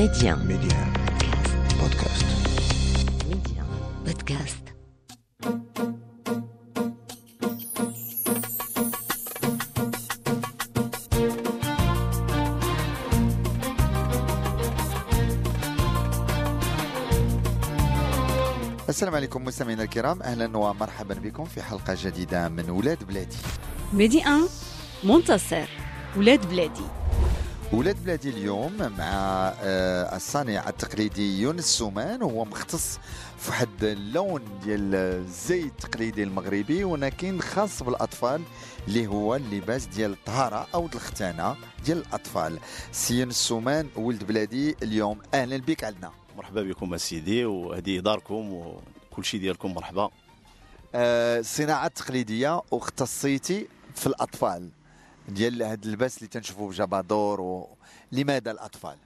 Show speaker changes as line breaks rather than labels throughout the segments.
Média.
Média. Podcast.
Média. Podcast.
السلام عليكم مستمعينا الكرام أهلا ومرحبا بكم في حلقة جديدة من ولاد بلادي
ميدي 1 منتصر ولاد بلادي
ولاد بلادي اليوم مع آه، الصانع التقليدي يونس سومان وهو مختص في واحد اللون ديال الزي التقليدي المغربي ولكن خاص بالأطفال اللي هو اللباس ديال الطهاره أو الختانة ديال الأطفال. سي يونس سومان ولد بلادي اليوم أهلا بك عندنا.
مرحبا بكم أسيدي وهذه داركم وكل شيء ديالكم مرحبا.
آه، الصناعه التقليديه واختصيتي في الأطفال. ديال هذا اللباس اللي تنشوفوه بجبادور و... لماذا الأطفال؟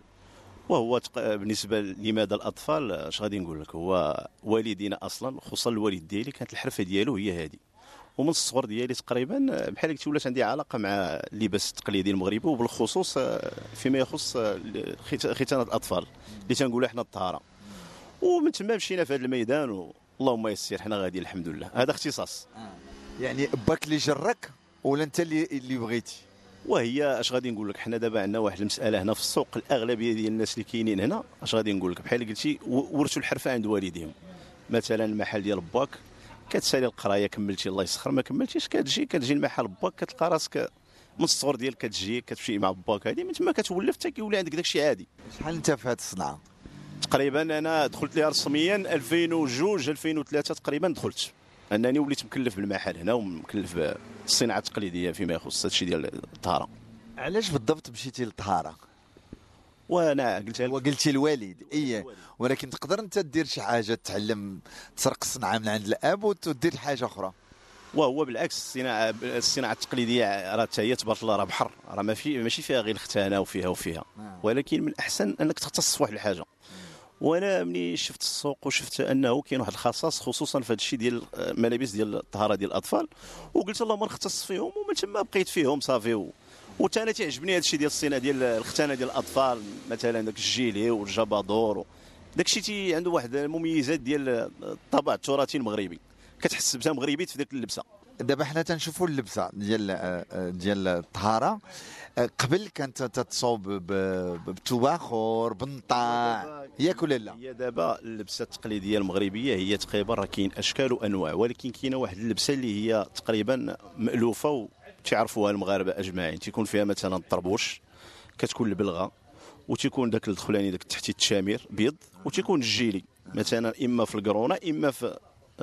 وهو. بالنسبة لماذا الأطفال اش غادي نقول لك؟ هو والدينا أصلا خصوصا الوالد ديالي كانت الحرفة ديالو هي هذه ومن الصغر ديالي تقريبا بحال قلتي ولات عندي علاقة مع اللباس التقليدي المغربي وبالخصوص آه، فيما يخص آه، خت- ختان الأطفال اللي تنقولوا إحنا الطهارة. ومن تما مشينا في هذا الميدان واللهم يسر حنا غادي الحمد لله. هذا اختصاص.
يعني باك اللي جرك؟ ولا انت اللي اللي بغيتي؟
وهي اش غادي نقول لك؟ حنا دابا عندنا واحد المسألة هنا في السوق الأغلبية ديال الناس اللي كاينين هنا اش غادي نقول لك؟ بحال قلتي ورثوا الحرفة عند والديهم. مثلا المحل ديال باك كتسالي القراية كملتي الله يسخر. ما كملتيش كتجي كتجي المحل باك كتلقى راسك من الصغر ديالك كتجي كتمشي مع باك هذه من تما كتولف حتى كيولي عندك داكشي عادي.
شحال انت في هذه الصنعه
تقريبا أنا دخلت ليها رسميا 2002 2003 تقريبا دخلت. انني وليت مكلف بالمحل هنا ومكلف بالصناعه التقليدية فيما يخص هادشي ديال الطهارة.
علاش بالضبط مشيتي للطهارة؟
وأنا قلتها لك
وقلتي الوالد اي ولكن تقدر أنت دير شي حاجة تعلم تسرق الصنعة من عند الأب وتدير حاجة أخرى؟
وهو بالعكس الصناعه الصناعة التقليدية راه حتى هي تبارك الله راه بحر راه ما في ماشي فيها غير الختانة وفيها وفيها. ولكن من الاحسن أنك تختص في واحد الحاجة. وأنا ملي شفت السوق وشفت انه كاين واحد الخصاص خصوصا في هذا الشيء ديال الملابس ديال الطهارة ديال الأطفال وقلت اللهم نختص فيهم ومن تما بقيت فيهم صافي و... وتا أنا تيعجبني هذا الشيء ديال الصناعه ديال الختانة ديال الأطفال مثلا داك الجيلي والجبادور. داك الشيء تي عنده واحد المميزات ديال الطابع التراثي المغربي كتحس بها مغربي في ذاك اللبسة
دابا حنا تنشوفوا اللبسة ديال آه، آه، ديال الطهارة. آه، قبل كانت تتصوب ب- ب- بتباخر بالنطاع ياك ولا لا.
هي دابا اللبسة التقليدية المغربية هي تقريبا راه كاين أشكال وأنواع ولكن كاينة واحد اللبسة اللي هي تقريبا مألوفة وتعرفوها المغاربة أجمعين. تيكون فيها مثلا الطربوش كتكون البلغة وتيكون داك الدخلاني داك تحتي التشامير بيض وتيكون الجيلي مثلا إما في القرونة إما في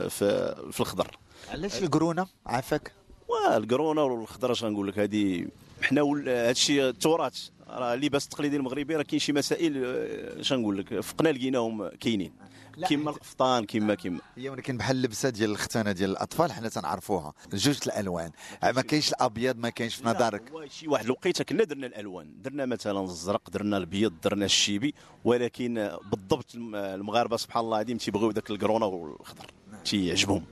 في, في الخضر.
علاش القرونة؟ عافاك
والݣرونة والخضر اش غنقول لك؟ هذه حنا ول- هادشي التراث. راه اللباس التقليدي المغربي راه كاين شي مسائل آه، اش غنقول لك؟ فقنا لقيناهم كاينين. كيما القفطان كيما كيما.
هي ولكن بحال اللبسة ديال الختانة ديال الأطفال حنا تنعرفوها. جوج الألوان. ما كاينش الأبيض ما كاينش في نظرك
شي واحد الوقيته كنا درنا الألوان. درنا مثلا الزرق درنا البيض درنا الشيبي. ولكن آه، بالضبط الم- المغاربة سبحان الله العظيم تيبغيو ذاك الݣرونة والخضر تيعجبهم.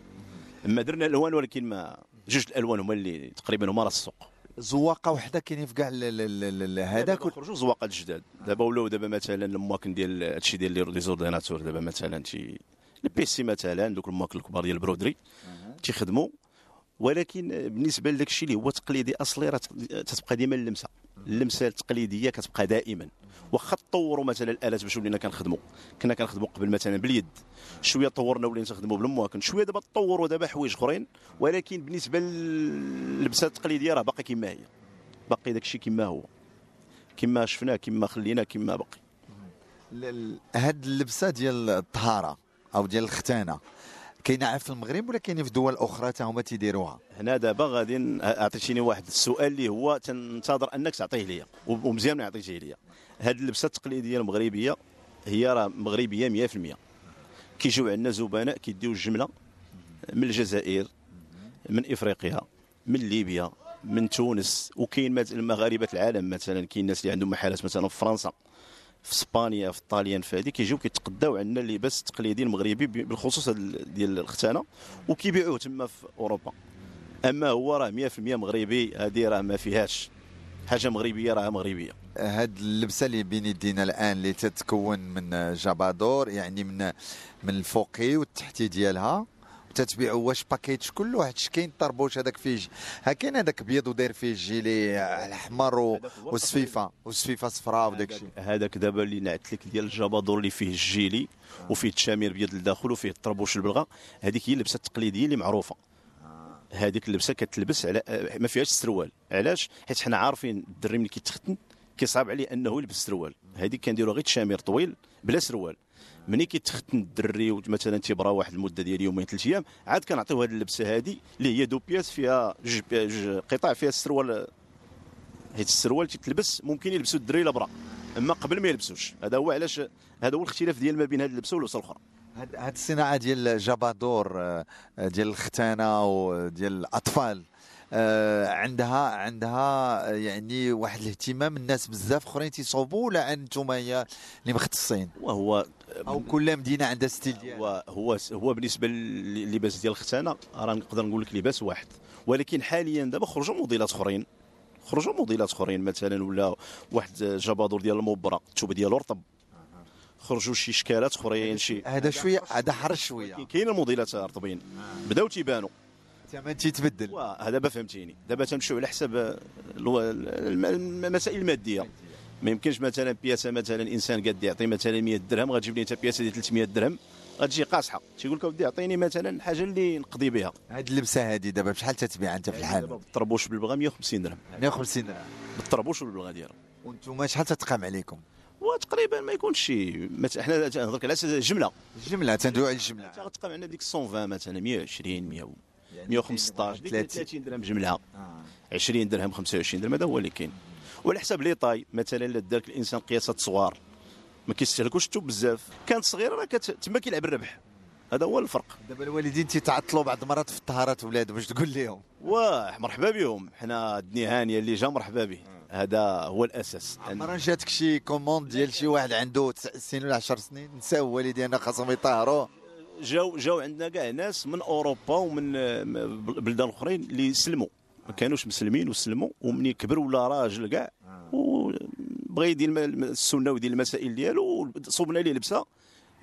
اما درنا الالوان ولكن ما جوج الالوان هما اللي تقريبا هما راس السوق.
زواقة وحدة كاينين في كاع هذاك
خرجوا زواقات جداد دابا ولاو دابا مثلا المواكن ديال هادشي ديال les ordinateurs دابا مثلا تي ال PC مثلا دوك المواكن الكبار ديال ال broderie تيخدموا. ولكن بالنسبة لذاك الشيء اللي هو تقليدي أصلي راه تتبقى ديما اللمسة. اللمسة التقليدية كتبقى دائما. واخا تطوروا مثلا الآلات باش ولينا كنخدموا كنا كنخدموا قبل مثلا باليد. شوية طورنا ولينا نخدموا بالمواكن. شوية دابا تطوروا دابا حوايج أخرين. ولكن بالنسبة للبسه التقليدية راه باقي كما هي. باقي داك الشيء كما هو. كما شفناه كما خلينا كما باقي.
هاد اللبسة ديال الطهارة أو ديال الختانة كاينة في المغرب ولا كاينة في دول أخرى تا هما تيديروها؟
هنا دابا غادي اعطيتيني واحد السؤال اللي هو تنتظر أنك تعطيه ليا ومزيان ما عطيتيه ليا. هاد اللبسة التقليدية المغربية هي راه مغربية 100% كيجيو عندنا زبناء كيديو الجملة من الجزائر من إفريقيا من ليبيا من تونس وكاين المغاربة العالم مثلا كاين الناس اللي عندهم محلات مثلا في فرنسا. في اسبانيا في الطاليان في هذه كيجيو كيتقداو عندنا اللباس التقليدي المغربي بالخصوص ديال الختانة وكيبيعوه تما في أوروبا. أما هو راه 100% مغربي هذه راه ما فيهاش حاجة مغربية راها مغربية.
هاد اللبسة اللي بين يدينا الآن اللي تتكون من جابادور يعني من من الفوقي والتحتي ديالها وتتبيعوا واش باكيت كل واحد كاين طربوش هذاك فيه ها كاين هذاك ابيض وداير فيه الجيلي الاحمر و-
هذاك هو
والسفيفه والسفيفه صفراء وداك الشيء.
هذاك دابا اللي نعت لك ديال الجبادور اللي فيه الجيلي وفيه التشامير بيض لداخل وفيه الطربوش البلغة. هذيك هي اللبسة التقليدية اللي معروفة. هذيك اللبسة كتلبس على ما فيهاش السروال علاش؟ حيت حنا عارفين الدري ملي كيتختن كيصعب عليه أنه يلبس السروال هذيك كنديروا غير تشامير طويل بلا سروال. ملي كيتختن الدري مثلا تيبرا واحد المدة ديال يومين ثلاث أيام عاد كنعطيو هذه اللبسة هذه اللي هي deux pièces فيها جوج قطع فيها السروال. حيت السروال تيتلبس ممكن يلبسوا الدري لا برا أما قبل ما يلبسوش. هذا هو علاش هذا هو الاختلاف ديال ما بين هذه اللبسة واللبسة الأخرى.
هاد الصناعة ديال جابادور آه، ديال الختانة وديال الأطفال. عندها عندها آه، يعني واحد الاهتمام. الناس بزاف اخرين تيصوبوا ولا أنتم هي اللي مختصين.
وهو
أو كل مدينة عندها ستيل ديالها.
هو هو هو بالنسبة للباس ديال الختانة راه نقدر نقول لك لباس واحد. ولكن حاليا دابا خرجوا موديلات أخرين. خرجوا موديلات أخرين. مثلا ولا واحد جبادور ديال المبرة الثوب ديالو رطب خرجوا شي شكالات أخرين شي
هذا شوية هذا حرش شوية.
كاين الموديلات رطبين. بداو تيبانوا.
الثمن تيتبدل
وهذا دابا فهمتيني. دابا تمشيو على حساب الم- المسائل المادية. ما يمكنش مثلا بياسة مثلا إنسان قد يعطي مثلا 100 درهم غتجيب لي انت بياسة ديال 300 درهم غتجي قاصحة. تيقول لك أودي أعطيني مثلا حاجة اللي نقضي بها.
هاد اللبسة هذه دابا بشحال تتبيع أنت في
دابا
الحال
بالطربوش بالبلغه 150 درهم.
150 درهم.
بالطربوش والبلغة ديالها
وأنتم شحال تتقام عليكم؟
وتقريبا ما يكونش شي حنا تنهضرك على أساس الجمله
تندوي على الجملة.
أنت غتقام عندنا ديك 120 مثلا 120 100 115 ديك 30 درهم. جملها
آه.
20 درهم 25 درهم هذا هو اللي كاين. وعلى حساب لي طاي مثلا إلا دارك الإنسان قياسات صغار ما كيستهلكوش الثوب بزاف كانت صغيرة راه كت... تما كيلعب الربح. هذا هو الفرق.
دابا الوالدين تيتعطلوا بعض المرات في الطهارات ولاد باش تقول لهم
واه مرحبا بهم. حنا الدنيا هانيه اللي جا مرحبا به. هذا هو الأساس.
عمرا جاتك شي commande ديال شي واحد عنده تسع سنين ولا 10 سنين نساو والدينا خاصهم يطهروا.
جاو جاو عندنا كاع ناس من أوروبا ومن آه، بلدان أخرين اللي سلموا. ما كانوش مسلمين وسلموا ومني كبر ولا راجل كاع وبغى يدير السنة ويدير المسائل ديالو صوبنا ليه لبسة.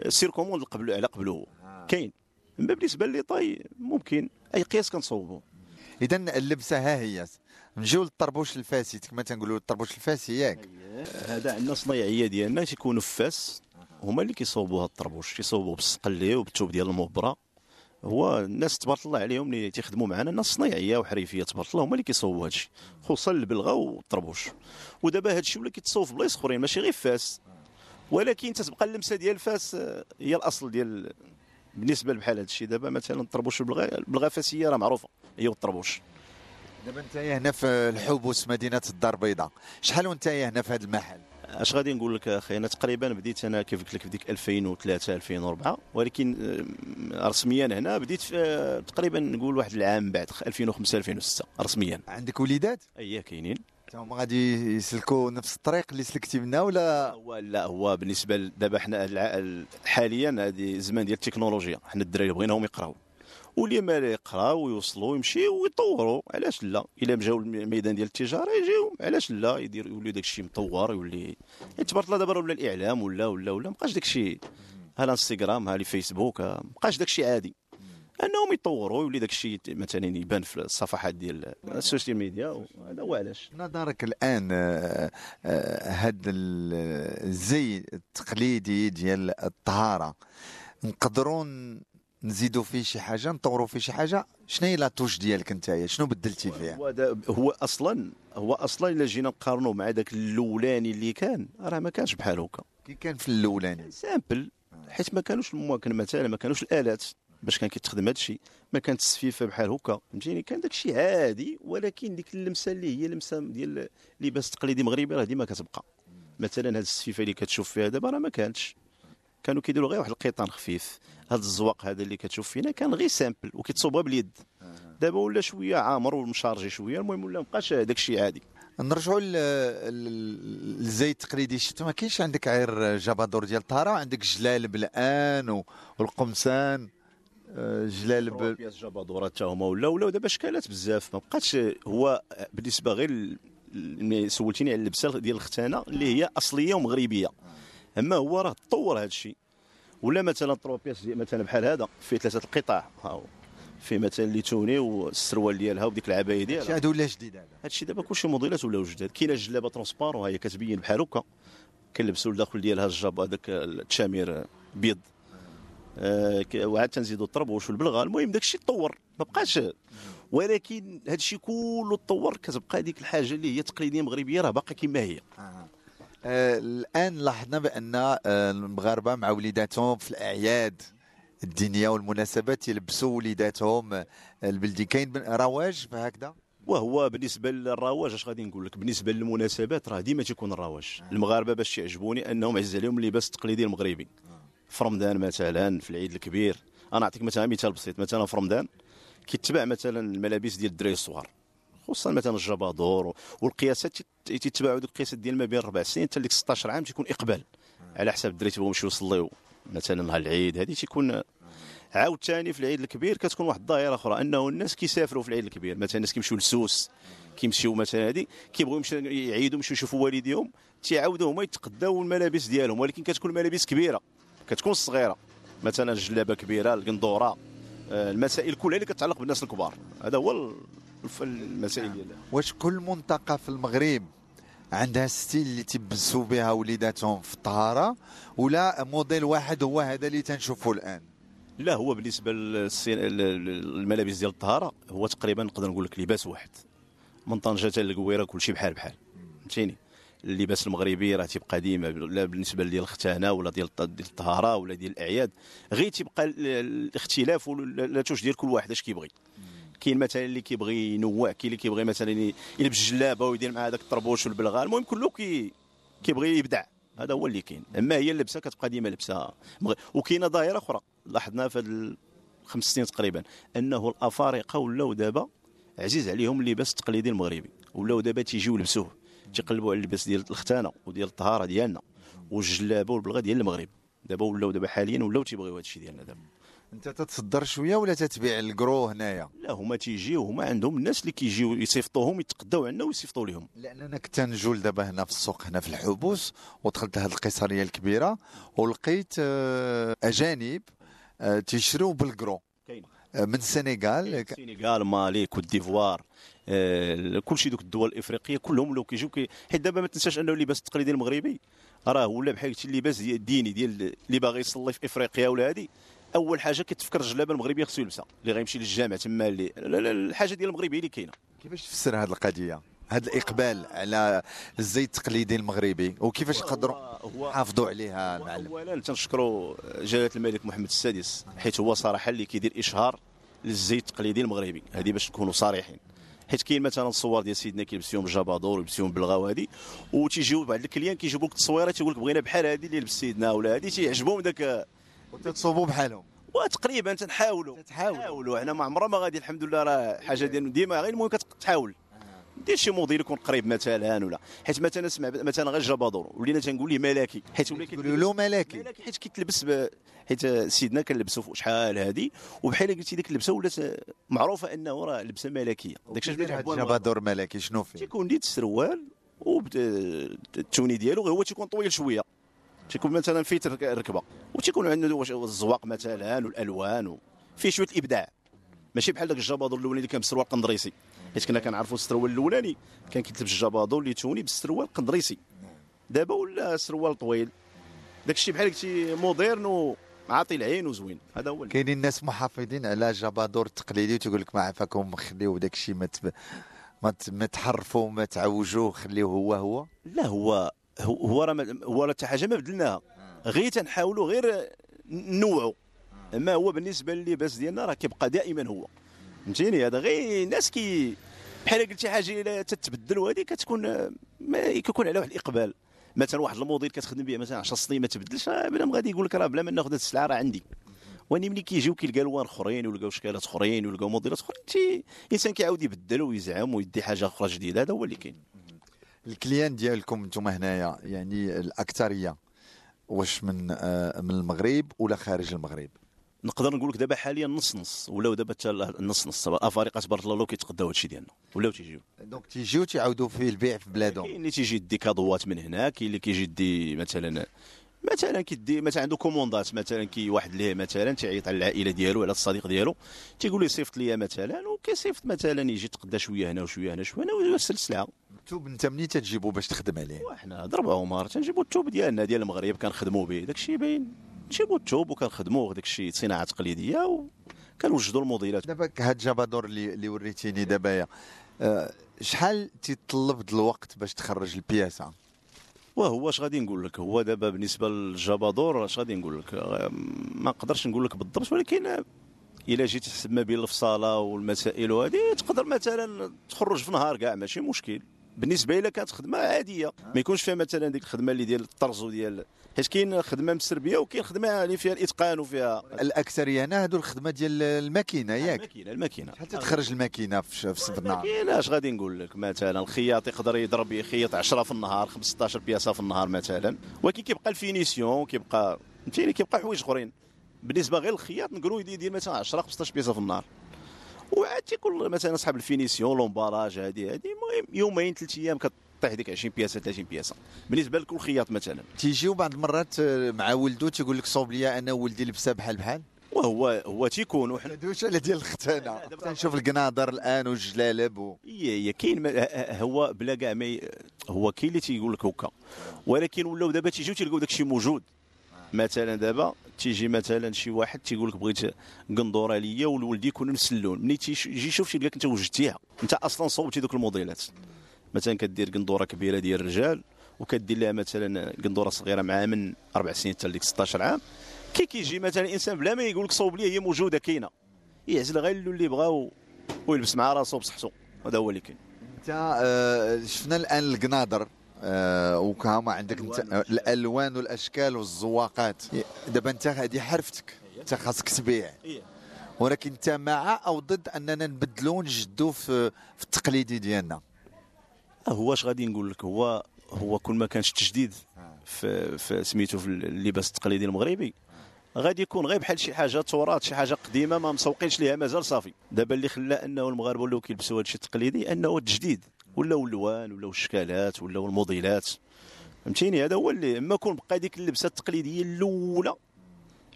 sur commande قبل على قبله. كاين. أما بالنسبة les tailles ممكن. أي قياس كنصوبوا
اذا اللبسة ها هي. نجيو للطربوش الفاسي كما تنقولوا الطربوش الفاسي ياك.
هذا عندنا صنايعية ديالنا تيكونوا فاس. هما اللي كيصوبوا هذا الطربوش كيصوبوا بالسقلي وبالثوب ديال المبرة. هو الناس تبارك الله عليهم اللي تيخدموا معنا ناس صنايعيه وحريفية تبارك الله هما اللي كيصوبوا هذا الشيء خصوصا البلغة والطربوش ودابا هذا الشيء ولا كيتصوب في بلايص أخرين ماشي غير فاس. ولكن تتبقى اللمسة ديال فاس آه، هي الأصل ديال بالنسبة لبحال هذا الشيء دابا مثلا الطربوش البلغه البلغة فاسية راه معروفة هي والطربوش
دابا انت هنا في الحبوس مدينة الدار البيضاء. شحال وانت هنا في هذا المحل؟
اش غادي نقول لك أخي؟ أنا تقريبا بديت أنا كيف قلت لك في ديك 2003 2004 ولكن آه، رسميا هنا بديت آه، تقريبا نقول واحد العام بعد 2005 2006 رسميا.
عندك وليدات؟
أي كاينين.
هما غادي يسلكوا نفس الطريق اللي سلكتي منها ولا؟
هو لا هو بالنسبة دابا حنا حاليا هذه زمان ديال التكنولوجيا حنا الدراري بغيناهم يقراو. واللي ما يقراو ويوصلوا ويمشيو ويطوروا علاش لا؟ إلا مجاو الميدان ديال التجارة يجيو علاش لا يدير يولي داك الشيء مطور يولي تبارك الله دابا ولا الإعلام ولا ولا ولا مابقاش داك الشيء ها الانستغرام ها الفيسبوك مابقاش داك الشيء عادي. أنهم يطوروا يولي داك الشيء مثلا يبان في الصفحات ديال السوشيال ميديا وهذا هو علاش.
نظرك الآن آه، آه، ال- الزي التقليدي ديال الطهارة نقدروا نزيدوا فيه شي حاجة نطوروا فيه شي حاجة. شنو هي la touche ديالك انت شنو بدلتي فيها؟
هو هو أصلا هو أصلا إلا جينا نقارنوا مع ذاك الأولاني اللي كان راه ما كانش بحال هكا.
كي كان في الأولاني.
simple حيت ما كانوش المواكن مثلا ما كانوش الآلات باش كان كيتخدم هذا الشيء ما كانت السفيفه بحال هكا. فهمتيني؟ كان داك الشيء عادي ولكن ديك اللمسة اللي هي لمسة ديال لباس تقليدي مغربي راه ديما كتبقى. مثلا هذه السفيفه اللي كتشوف فيها دابا راه ما كانتش. كانوا كيديروا غير واحد القيطان خفيف. هذا الزواق هذا اللي كتشوف فينا كان غير simple وكيتصوبها باليد. دابا ولا شوية عامر و chargé شوية المهم ولا مابقاش داك الشيء عادي
نرجعوا للزي التقليدي شفت ما كاينش عندك غير جبادور ديال الطهاره عندك جلالب الان و- والقمصان آه، جلال.
pièces جبادورات حتى هما ولا ولا دابا اشكالات بزاف. ما بقاتش هو بالنسبة غير سولتيني على اللبسة ديال الختانة اللي هي أصلية ومغربية. اما هو راه تطور هذا الشيء. ولا مثلا trois pièces مثلا بحال هذا فيه ثلاثة القطع ها هو فيه مثلا اللي tunique والسروال ديالها وديك
العباية
ديالها.
هذا ولا جديد هذا؟
هادشي دابا كلشي موديلات ولاو جداد كاينة الجلابه transparente ها هي كتبين بحال هكا. كنلبسوا الداخل ديالها الجاب هذاك التشامير بيض. آه وعاد تنزيدوا الطربوش والبلغه المهم داك الشيء تطور ما بقاش. ولكن هذا الشيء كله تطور كتبقى ديك الحاجة اللي هي تقليدية مغربية راه باقا كما هي.
آه، الآن لاحظنا بأن آه، المغاربة مع وليداتهم في الأعياد الدينية والمناسبات يلبسوا وليداتهم آه، البلدي. كاين رواج فهكذا
وهو بالنسبة للرواج اش غادي نقول لك؟ بالنسبة للمناسبات راه ديما تيكون الرواج. المغاربة باش يعجبوني أنهم عز عليهم اللباس التقليدي المغربي. في رمضان مثلا في العيد الكبير. أنا نعطيك مثلا مثال بسيط. مثلا في رمضان كيتباع مثلا الملابس ديال الدراري الصغار. خصوصا مثلا الجبادور والقياسات تيت- تيتباعوا دوك القياسات ديال ما بين ربع سنين حتى لك 16 عام تيكون إقبال. على حساب الدراري تيبغيو يمشيو يصليو. مثلا نهار العيد هذه تيكون عاود ثاني في العيد الكبير كتكون واحد الظاهرة أخرى أنه الناس كيسافروا في العيد الكبير. مثلا الناس كيمشيو للسوس كيمشيو مثلا هذه كيبغيو يمشيو يعيدوا يمشيو يشوفوا والديهم تيعاودوا هما يتقداو الملابس ديالهم. ولكن كتكون ملابس كبيرة كتكون صغيرة. مثلا جلابة كبيرة القندورة آه، المسائل كلها اللي كتعلق بالناس الكبار. هذا هو الف- المسائل ديالها.
واش كل منطقة في المغرب عندها ستيل اللي تيبسوا بها وليداتهم في الطهارة ولا موديل واحد هو هذا اللي تنشوفه الآن؟
لا هو بالنسبة للملابس ديال الطهارة هو تقريبا نقدر نقول لك لباس واحد. من طنجه حتى للقويره كلشي بحال بحال. فهمتيني؟ اللباس المغربي راه تيبقى ديما لا بالنسبة ديال الختانة ولا ديال الط- ديال الطهارة ولا ديال الأعياد. غير تيبقى ال- الاختلاف ولا touche ديال كل واحد اش كيبغي. كاين مثلا اللي كيبغي ينوع كاين اللي كيبغي مثلا يلبس جلابة ويدير مع هذاك الطربوش والبلغه المهم كله كي كيبغي يبدع. هذا هو اللي كاين. أما هي اللبسة كتبقى ديما لبسة. وكاينة ظاهرة أخرى. لاحظناها في هاد الخمس سنين تقريبا أنه الأفارقة ولاو دابا عزيز عليهم اللباس التقليدي المغربي. ولاو دابا تيجيو يلبسوه. تيقلبوا على اللباس ديال الختانة وديال الطهارة ديالنا والجلابة والبلغة ديال المغرب. دابا ولاو دابا حاليا ولاو تيبغيو هذا الشيء ديالنا دابا.
انت تتصدر شوية ولا تتبيع ال gros هنايا؟
لا هما تيجيو هما عندهم الناس اللي كيجيو يصيفطوهم يتقداو عندنا ويصيفطوا لهم
لاننا كنت نجول دابا هنا في السوق هنا في الحبوس ودخلت هذه القيصريه الكبيرة ولقيت آه، أجانب آه، تيشريو بال gros
كاين.
آه، من السنغال.
السنغال مالي كوت ديفوار آه كلشي دوك الدول الإفريقية كلهم ولاو كيجيو كي حيت دابا ما تنساش أنه اللباس التقليدي المغربي راه ولا بحال اللباس ديال الديني ديال اللي باغي يصلي في إفريقيا ولا هادي. أول حاجة كتفكر الجلابة المغربية خصو يلبسها اللي غيمشي للجامع تما اللي الحاجة ديال المغربي اللي كاينة.
كيفاش تفسر هذه القضية؟ هذا الإقبال على الزي التقليدي المغربي وكيفاش نقدروا
هو
نحافظوا عليها
هو
المعلم؟
اولا تنشكروا جلالة الملك محمد السادس حيت هو صراحة اللي كيدير إشهار للزي التقليدي المغربي هذه باش نكونوا صريحين. حيت كاين مثلا الصور ديال سيدنا كيلبس فيهم الجبادور ويلبس فيهم بلغة وهذه وتيجيو بعض ال clients كيجيبوا لك التصويره تيقول لك بغينا بحال هذه اللي لبس سيدنا ولا هذه تيعجبهم ذاك
وتتصوبوا بحالهم.
وتقريبا تنحاولوا.
تتحاولوا.
تحاولوا حنا ما عمرنا ما غادي الحمد لله راه حاجة ديال ديما. غير المهم كتحاول دير شي موديل يكون قريب مثلا ولا. حيت مثلا نسمع مثلا غير الجبادور ولينا تنقول ليه ملكي. حيت ولا
له ملاكي.
ملاكي. حيت كيتلبس ب... حيت سيدنا كنلبسوا فوق شحال هذه وبحال قلتي ديك اللبسة ولات معروفة أنه راه لبسة ملكيه داك الشيء
الجبادور ملاكي شنو فيه؟
تيكون ديت السروال والتوني ديالو هو تيكون طويل شوية. تيكون مثلا ترك- ركبة وتيكون عنده الزواق مثلا والألوان. فيه شوية الابداع ماشي بحال داك الجبادور الأولاني اللي كان بالسروال قندريسي حيت كنا كنعرفوا السروال الأولاني كان كيتلبس الجبادور اللي توني بالسروال قندريسي دابا ولا سروال طويل داك الشيء بحال قلتي موديرن وعاطي العين وزوين هذا هو.
كاينين الناس محافظين على جبادور التقليدي وتقول لك ما عفاكم خليو داك الشيء ما ما تحرفوا ما تعوجوه خليوه هو هو
لا هو هو راه هو راه حتى حاجة ما بدلناها. غير تنحاولوا غير نوعوا أما هو بالنسبة للباس ديالنا راه كيبقى دائما هو. فهمتيني؟ هذا غير الناس كي بحال قلتي حاجة إلا تتبدل وهذه كتكون ما كيكون على واحد الإقبال. مثلا واحد الموديل كتخدم به مثلا 10 سنين ما تبدلش راه بنادم غادي يقول لك راه بلا ما ناخذ السلعة راه عندي. وأني ملي كيجيو كيلقى ألوان أخرين ويلقاو شكالات أخرين ويلقاو موديلات أخرين الانسان كيعاود يبدل ويزعم ويدي حاجة أخرى جديدة هذا هو اللي كاين.
الكليان ديالكم أنتم هنايا يعني الأكثرية واش من آه، من المغرب ولا خارج المغرب؟
نقدر نقول لك دابا حاليا نص نص ولاو دابا حتى نص نص أفارقة تبارك الله لو كيتقداو هادشي ديالنا ولاو تيجيو.
donc تيجيو تيعاودوا فيه البيع في بلادهم.
كاين اللي تيجي يدي كادوات من هنا كاين اللي كيجي يدي مثلا مثلا كيدي مثلا عنده كوموندات مثلا كي واحد ليه مثلا تيعيط على العائلة ديالو على الصديق ديالو تيقول له صيفط لي مثلا وكيصيفط مثلا يجي يتقدى شوية هنا وشوية هنا شوية هنا ويوصل السلعه
التوب انت منين تجيبو باش تخدم عليه.
وحنا درب عمر تنجيبو التوب ديالنا ديال المغرب كنخدموا به. داكشي باين. نجيبو التوب وكنخدموا داكشي صناعة تقليدية وكنوجدوا الموديلات.
دابا هاد جابادور اللي اللي وريتيني دابا آه، شحال تيطلب الوقت باش تخرج البياسة؟
وهو اش غادي نقول لك؟ هو دابا بالنسبة للجبادور اش غادي نقول لك؟ آه، ما نقدرش نقول لك بالضبط ولكن إلا جيت تحسب ما بين الفصالة والمسائل وهذه تقدر مثلا تخرج في نهار كاع ماشي مشكل. بالنسبة إلى كانت خدمه عاديه ما يكونش فيها مثلا ديك الخدمة اللي ديال الطرز وديال حيت كاين خدمة مسربيه وكاين خدمة اللي فيها الإتقان وفيها
الأكثرية هنا هادو الخدمة ديال الماكينة ياك.
الماكينة الماكينة.
شحال تتخرج الماكينة في ش- في صف النهار
كاين اش غادي نقول لك مثلا الخياط يقدر يضرب يخيط 10 في النهار 15 بياسة في النهار مثلا. ولكن كيبقى ال finition كيبقى فهمتيني؟ كيبقى حوايج أخرين. بالنسبة غير الخياط نقولوا يدير مثلا 10 15 بياسة في النهار. وعاد تيكون مثلا أصحاب ال finition l'emballage هذه هذه المهم يومين ثلاث أيام كطيح ديك 20 بياسة 30 بياسة. بالنسبة لكل خياط مثلا.
تيجيو بعض المرات آه، مع ولده تيقول لك صوب لي أنا ولدي لبسها بحال بحال؟
وهو هو تيكون وحنا
دوش على ديال الختانة. تنشوف القناضر الآن والجلالب و...
هي هي كاين ما- ه- هو بلا كاع ما هو كاين اللي تيقول لك هكا. ولكن ولاو دابا تيجيو تيلقاو داك الشيء موجود مثلا دابا تيجي مثلا شي واحد تيقول لك بغيت قندورة ليا والولد يكون نفس اللون ملي تيجي يشوف تيلقاك أنت وجدتيها. أنت أصلا صوبتي دوك الموديلات. مثلا كدير قندورة كبيرة ديال الرجال وكدير لها مثلا قندورة صغيرة معها من أربع سنين حتى لديك 16 عام. كي كيجي مثلا إنسان بلا ما يقول لك صوب لي هي موجودة كاينة. يعزل غير اللي بغا ويلبس مع راسو بصحته. هذا هو اللي كاين.
أنت آه، شفنا الآن القناضر آه، وكهما عندك انت آه، الألوان والأشكال والزواقات. دابا انت هذه حرفتك انت خاصك تبيع. ولكن انت مع أو ضد أننا نبدلو ونجدو في في التقليدي ديالنا.
هو اش غادي نقول لك؟ هو هو كل ما كانش تجديد في, في سميتو في اللباس التقليدي المغربي. غادي يكون غير بحال شي حاجة تراث شي حاجة قديمة ما مسوقينش ليها مازال صافي. دابا اللي خلى أنه المغاربة ولاو كيلبسوا هذا الشيء التقليدي أنه التجديد ولاو اللوان ولاو الشكالات ولاو الموديلات. فهمتيني؟ هذا هو اللي إما كون بقى ديك اللبسة التقليدية الأولى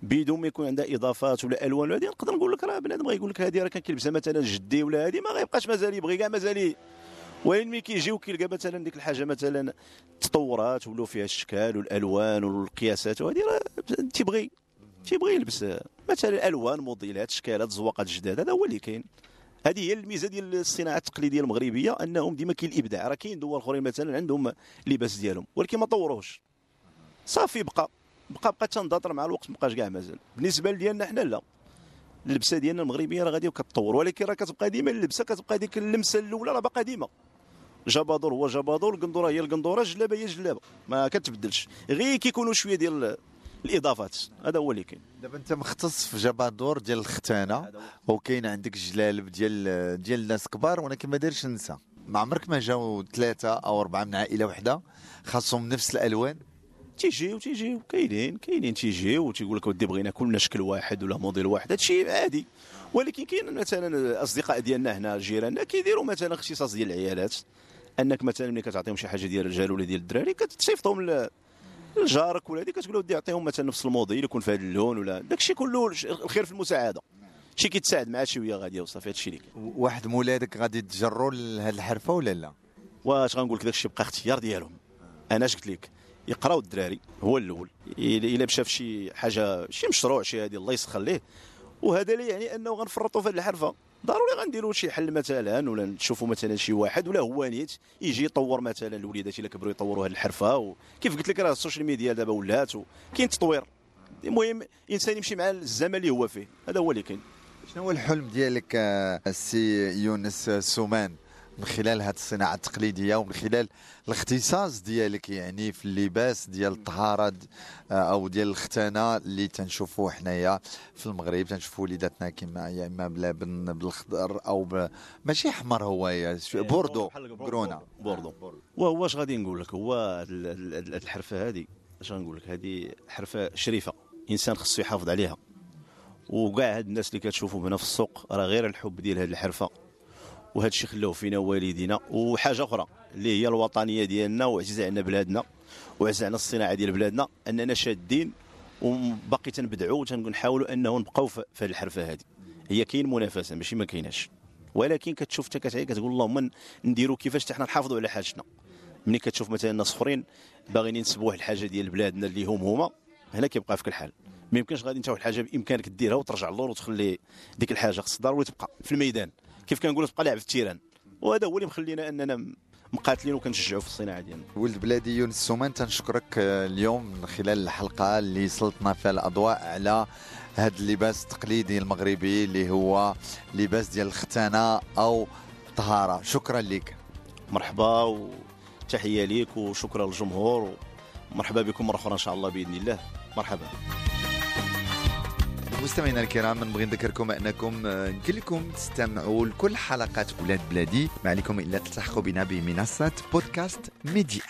بدون ما يكون عندها إضافات ولا ألوان ولا هذه نقدر نقول لك راه بنادم غيقول لك هذه راه كان كيلبسها مثلا جدي ولا هذه ما غيبقاش مازال يبغي كاع مازال وين ملي كيجي وكيلقى مثلا ديك الحاجة مثلا تطورات ولاو فيها الاشكال والألوان والقياسات وهذه راه تيبغي تيبغي يلبس مثلا ألوان موديلات اشكالات زواقات جداد هذا هو اللي كاين. هذه هي الميزة ديال الصناعة التقليدية المغربية أنهم ديما كاين الابداع راه كاين دول آخرين مثلا عندهم اللباس ديالهم ولكن ما طوروهش. صافي بقى بقى بقى تنضاطر مع الوقت مابقاش كاع مازال. بالنسبة ديالنا حنا لا. اللبسة ديالنا المغربية راه غادي وكتطور ولكن راه كتبقى ديما اللبسة كتبقى ديك اللمسة الأولى راه باقا ديما. جبادور هو جبادور القندورة هي القندورة الجلابه هي الجلابه ما كتبدلش. غير كيكونوا شوية ديال الإضافات. هذا هو اللي كاين.
دابا انت مختص في جبادور ديال الختانة وكاين عندك جلالب ديال ديال الناس كبار ولكن ما دارش نساء ما عمرك ما جاو ثلاثة أو أربعة من عائلة واحدة خاصهم نفس الألوان؟
تيجيو تيجيو كاينين كاينين تيجيو وتيقول لك ودي بغينا كلنا شكل واحد ولا موديل واحد. هادشي عادي. ولكن كاين مثلا الأصدقاء ديالنا هنا جيراننا كيديروا مثلا اختصاص ديال العيالات. أنك مثلا ملي كتعطيهم شي حاجة ديال الرجال ولا ديال الدراري كتصيفطهم لجارك ولا هذيك كتقول له ودي يعطيهم مثلا نفس الموديل يكون في هذا اللون ولا داكشي كله الش- الخير في المساعدة. شي كيتساعد مع شوية غاديه وصافي هادشي اللي
واحد مولادك غادي تجروا لهاد الحرفة ولا لا؟
واش غنقول لك داكشي بقى اختيار ديالهم. أنا اش قلت لك؟ يقراو الدراري هو الأول. الا مشى في شي حاجة شي مشروع شي هذه الله يسخر ليه. وهذا لا يعني أنه غنفرطوا في هذه الحرفة. ضروري غنديروا شي حل مثلا ولا نشوفوا مثلا شي واحد ولا هو نيت يجي يطور مثلا الوليدات إلا كبروا يطوروا هذه الحرفة وكيف قلت لك راه السوشيال ميديا دابا ولات وكاين تطوير. المهم الانسان يمشي مع الزمن اللي هو فيه. هذا هو اللي كاين.
شنو هو الحلم ديالك آه، السي يونس سومان؟ من خلال هذه الصناعة التقليدية ومن خلال الاختصاص ديالك يعني في اللباس ديال الطهاره آه، أو ديال الختانة اللي تنشوفوه حنايا في المغرب. تنشوفوا وليداتنا كما يا إما بلبن بالخضر أو ب... ماشي أحمر هو يا bordeaux grenat
bordeaux وهو اش غادي نقول لك؟ هو ال- ال- ال- الحرفة هذه اش غنقول لك؟ هذه حرفة شريفة إنسان خصو يحافظ عليها. وكاع هاد الناس اللي كتشوفوا هنا في السوق راه غير الحب ديال هاد الحرفة. وهذا الشيء خلاوه فينا والدينا. وحاجة أخرى اللي هي الوطنية ديالنا وعزيزه علينا بلادنا وعزيزه علينا الصناعه ديال بلادنا أننا شادين وباقي تنبدعوا وتنحاولوا أنه نبقاو في هذه الحرفة هذه. هي كاين منافسة ماشي ما كايناش. ولكن كتشوف حتى كتعي كتقول اللهم نديروا كيفاش حتى حنا نحافظوا على حاجتنا. ملي كتشوف مثلا ناس أخرين باغيين ينسبوا واحد الحاجة ديال بلادنا اللي هم هما هنا كيبقى فيك الحال ما يمكنش غادي انت واحد الحاجة بإمكانك ديرها وترجع للور وتخلي ديك الحاجة خص ضروري تبقى في الميدان. كيف كنقولوا تبقى لاعب في التيران وهذا هو اللي مخلينا أننا مقاتلين وكنشجعوا في الصناعة ديالنا.
ولد بلادي يونس سومان تنشكرك اليوم من خلال الحلقة اللي سلطنا فيها الأضواء على هذا اللباس التقليدي المغربي اللي هو لباس ديال الختانة أو طهارة. شكرا لك.
مرحبا وتحية ليك وشكرا للجمهور. ومرحبا بكم مرة أخرى إن شاء الله بإذن الله. مرحبا.
مستمعينا الكرام نبغي نذكركم أنكم آه، يمكن لكم تستمعوا لكل حلقات ولاد بلادي. ما عليكم إلا تلتحقوا بنا بمنصة بودكاست ميديا.